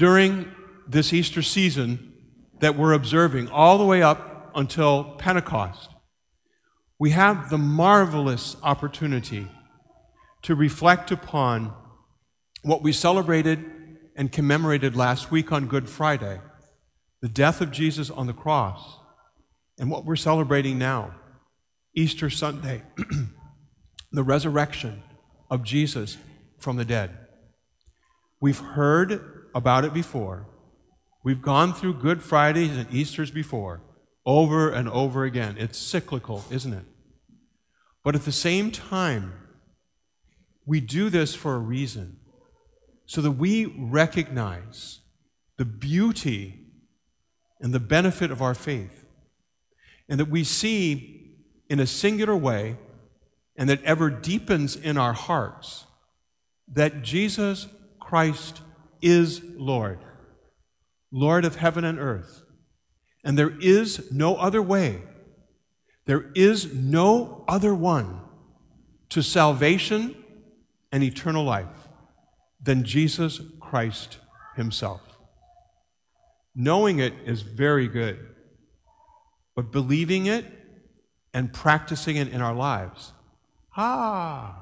during this Easter season that we're observing, all the way up until Pentecost, we have the marvelous opportunity to reflect upon what we celebrated and commemorated last week on Good Friday the death of Jesus on the cross, and what we're celebrating now, Easter Sunday, the resurrection of Jesus from the dead. We've heard about it before. We've gone through Good Fridays and Easters before, over and over again. It's cyclical, isn't it? But at the same time, we do this for a reason so that we recognize the beauty and the benefit of our faith, and that we see in a singular way and that ever deepens in our hearts that Jesus Christ is Lord, Lord of heaven and earth. And there is no other way, there is no other one to salvation and eternal life than Jesus Christ Himself. Knowing it is very good, but believing it and practicing it in our lives, ah,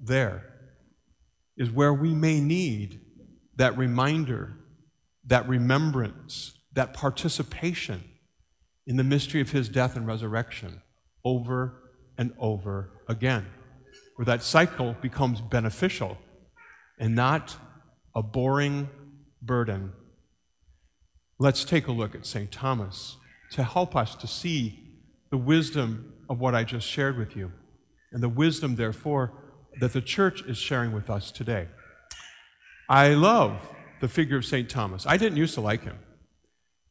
there is where we may need that reminder, that remembrance, that participation in the mystery of his death and resurrection over and over again, where that cycle becomes beneficial and not a boring burden. Let's take a look at St. Thomas to help us to see the wisdom of what I just shared with you, and the wisdom, therefore, that the church is sharing with us today. I love the figure of St. Thomas. I didn't used to like him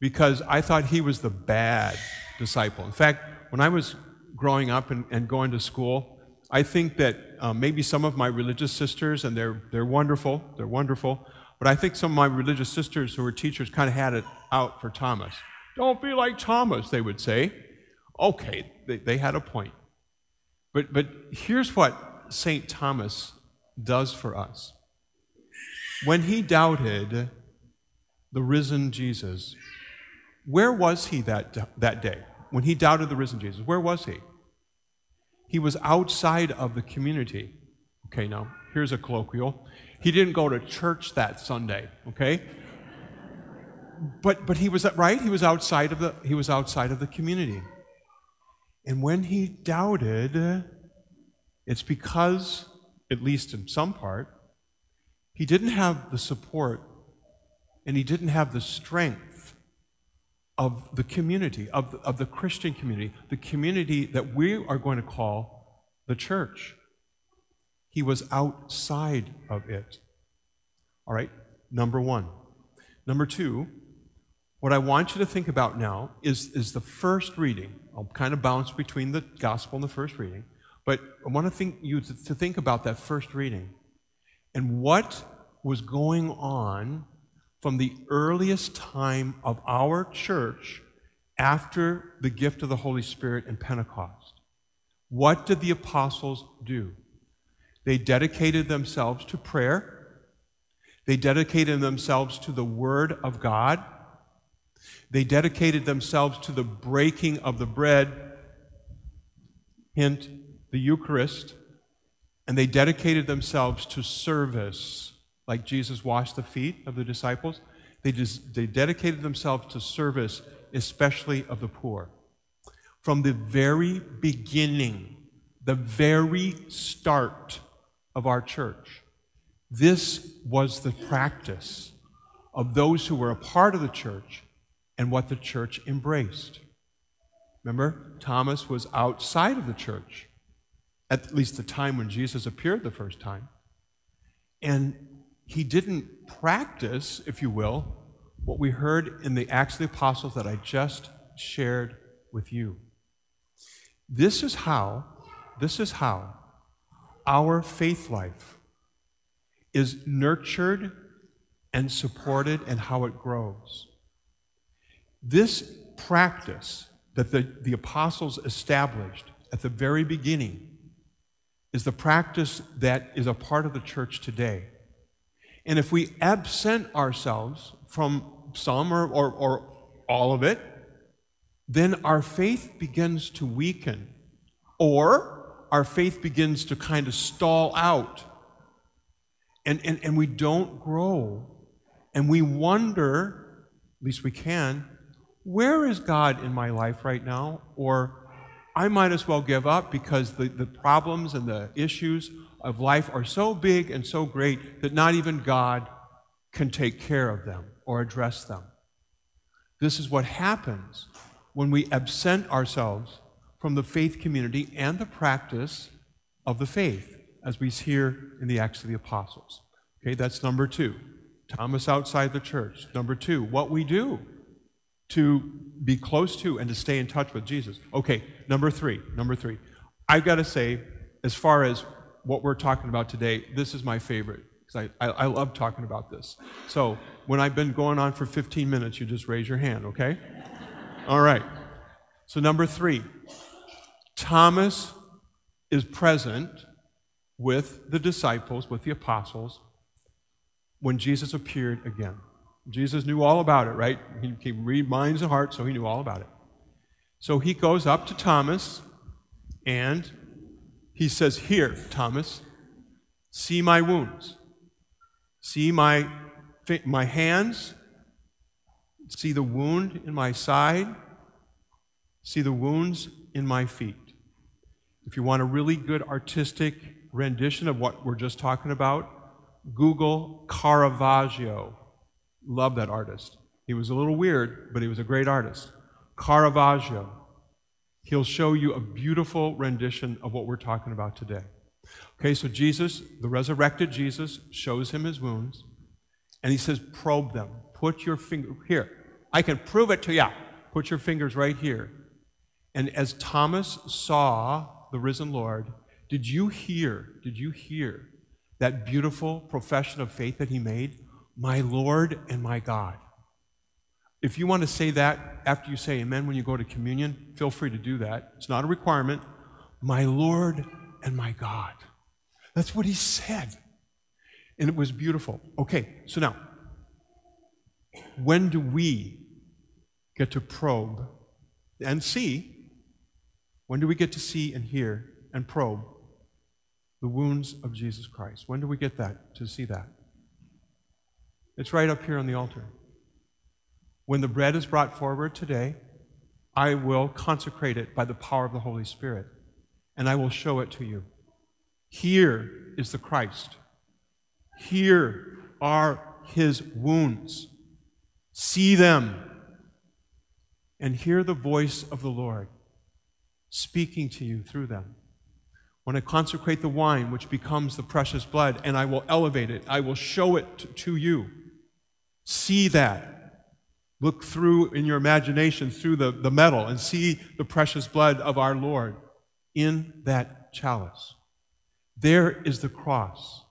because I thought he was the bad disciple. In fact, when I was growing up and, and going to school, I think that um, maybe some of my religious sisters, and they're, they're wonderful, they're wonderful, but I think some of my religious sisters who were teachers kind of had it out for Thomas. Don't be like Thomas, they would say. Okay, they, they had a point. But, but here's what St. Thomas does for us. When he doubted the risen Jesus, where was he that, that day? When he doubted the risen Jesus, where was he? He was outside of the community. Okay, now, here's a colloquial. He didn't go to church that Sunday, okay? But, but he was right he was outside of the he was outside of the community and when he doubted it's because, at least in some part, he didn't have the support and he didn't have the strength of the community, of the, of the Christian community, the community that we are going to call the church. He was outside of it. All right, number one. Number two, what I want you to think about now is, is the first reading. I'll kind of bounce between the gospel and the first reading. But I want to think you to think about that first reading and what was going on from the earliest time of our church after the gift of the Holy Spirit and Pentecost. What did the apostles do? They dedicated themselves to prayer. They dedicated themselves to the Word of God. They dedicated themselves to the breaking of the bread. Hint, the Eucharist, and they dedicated themselves to service, like Jesus washed the feet of the disciples. They, just, they dedicated themselves to service, especially of the poor. From the very beginning, the very start of our church, this was the practice of those who were a part of the church and what the church embraced. Remember, Thomas was outside of the church at least the time when Jesus appeared the first time. And he didn't practice, if you will, what we heard in the Acts of the Apostles that I just shared with you. This is how, this is how our faith life is nurtured and supported and how it grows. This practice that the, the apostles established at the very beginning is the practice that is a part of the church today. And if we absent ourselves from some or, or, or all of it, then our faith begins to weaken, or our faith begins to kind of stall out, and, and, and we don't grow. And we wonder, at least we can, where is God in my life right now? Or I might as well give up because the, the problems and the issues of life are so big and so great that not even God can take care of them or address them. This is what happens when we absent ourselves from the faith community and the practice of the faith, as we see here in the Acts of the Apostles. Okay, that's number two. Thomas outside the church. Number two, what we do to be close to and to stay in touch with Jesus. Okay, number three, number three. I've got to say, as far as what we're talking about today, this is my favorite because I, I, I, love talking about this. So when I've been going on for 15 minutes, you just raise your hand, okay? All right. So, number three, Thomas is present with the disciples, with the apostles, when Jesus appeared again. Jesus knew all about it, right? He, he read minds and hearts, so he knew all about it. So he goes up to Thomas and he says, Here, Thomas, see my wounds. See my, my hands See the wound in my side. See the wounds in my feet. If you want a really good artistic rendition of what we're just talking about, Google Caravaggio. Love that artist. He was a little weird, but he was a great artist. Caravaggio. He'll show you a beautiful rendition of what we're talking about today. Okay, so Jesus, the resurrected Jesus, shows him his wounds, and he says, probe them. Put your finger here. I can prove it to you. Put your fingers right here. And as Thomas saw the risen Lord, did you hear, did you hear that beautiful profession of faith that he made? My Lord and my God. If you want to say that after you say amen when you go to communion, feel free to do that. It's not a requirement. My Lord and my God. That's what he said. And it was beautiful. Okay, so now, when do we get to probe and see? When do we get to see and hear and probe the wounds of Jesus Christ? When do we get that, to see that? It's right up here on the altar. When the bread is brought forward today, I will consecrate it by the power of the Holy Spirit, and I will show it to you. Here is the Christ. Here are his wounds. See them and hear the voice of the Lord speaking to you through them. When I consecrate the wine, which becomes the precious blood, and I will elevate it, I will show it to you. See that. Look through in your imagination through the, the metal and see the precious blood of our Lord in that chalice. There is the cross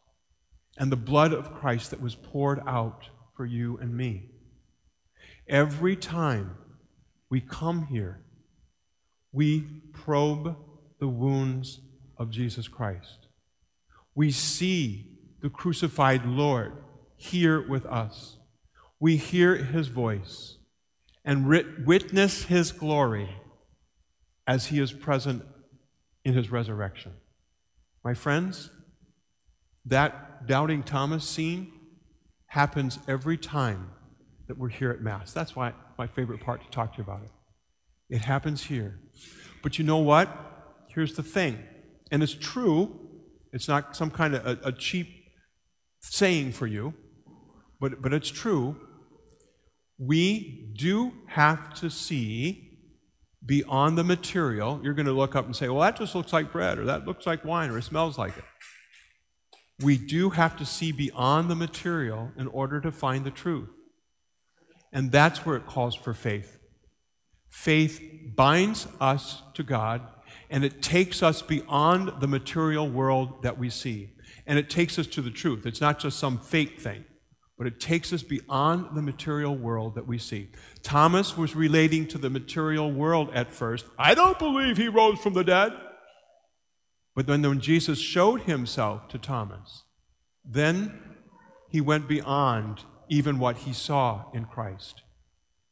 and the blood of Christ that was poured out for you and me. Every time we come here, we probe the wounds of Jesus Christ. We see the crucified Lord here with us. We hear his voice and witness his glory as he is present in his resurrection. My friends, that doubting Thomas scene happens every time that we're here at Mass. That's why my favorite part to talk to you about it. It happens here. But you know what? Here's the thing, and it's true. It's not some kind of a, a cheap saying for you, but, but it's true. We do have to see beyond the material. You're going to look up and say, well, that just looks like bread, or that looks like wine, or it smells like it. We do have to see beyond the material in order to find the truth. And that's where it calls for faith. Faith binds us to God, and it takes us beyond the material world that we see. And it takes us to the truth. It's not just some fake thing, but it takes us beyond the material world that we see. Thomas was relating to the material world at first. I don't believe he rose from the dead. But then when Jesus showed himself to Thomas, then he went beyond even what he saw in Christ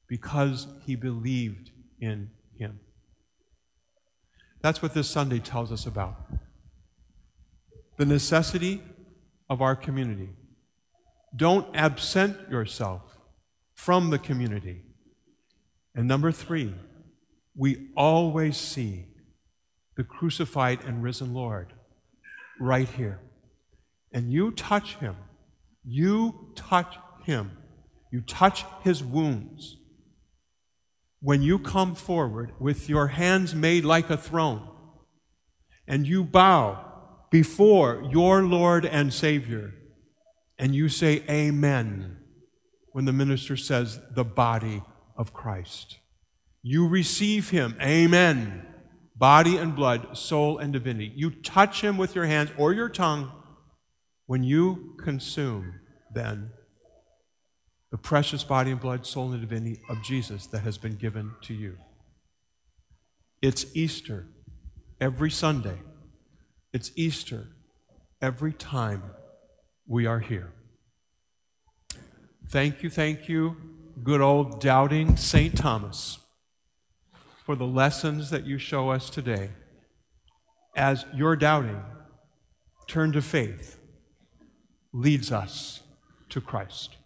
because he believed in him. That's what this Sunday tells us about the necessity of our community. Don't absent yourself from the community. And number three, we always see the crucified and risen Lord right here. And you touch him. You touch him. You touch his wounds. When you come forward with your hands made like a throne and you bow before your Lord and Savior and you say, Amen, when the minister says, the body of Christ. You receive him, Amen, body and blood, soul and divinity. You touch him with your hands or your tongue when you consume, then, the precious body and blood, soul and divinity of Jesus that has been given to you. It's Easter every Sunday. It's Easter every time we are here. Thank you, thank you, good old doubting St. Thomas, for the lessons that you show us today. As your doubting turn to faith leads us to Christ.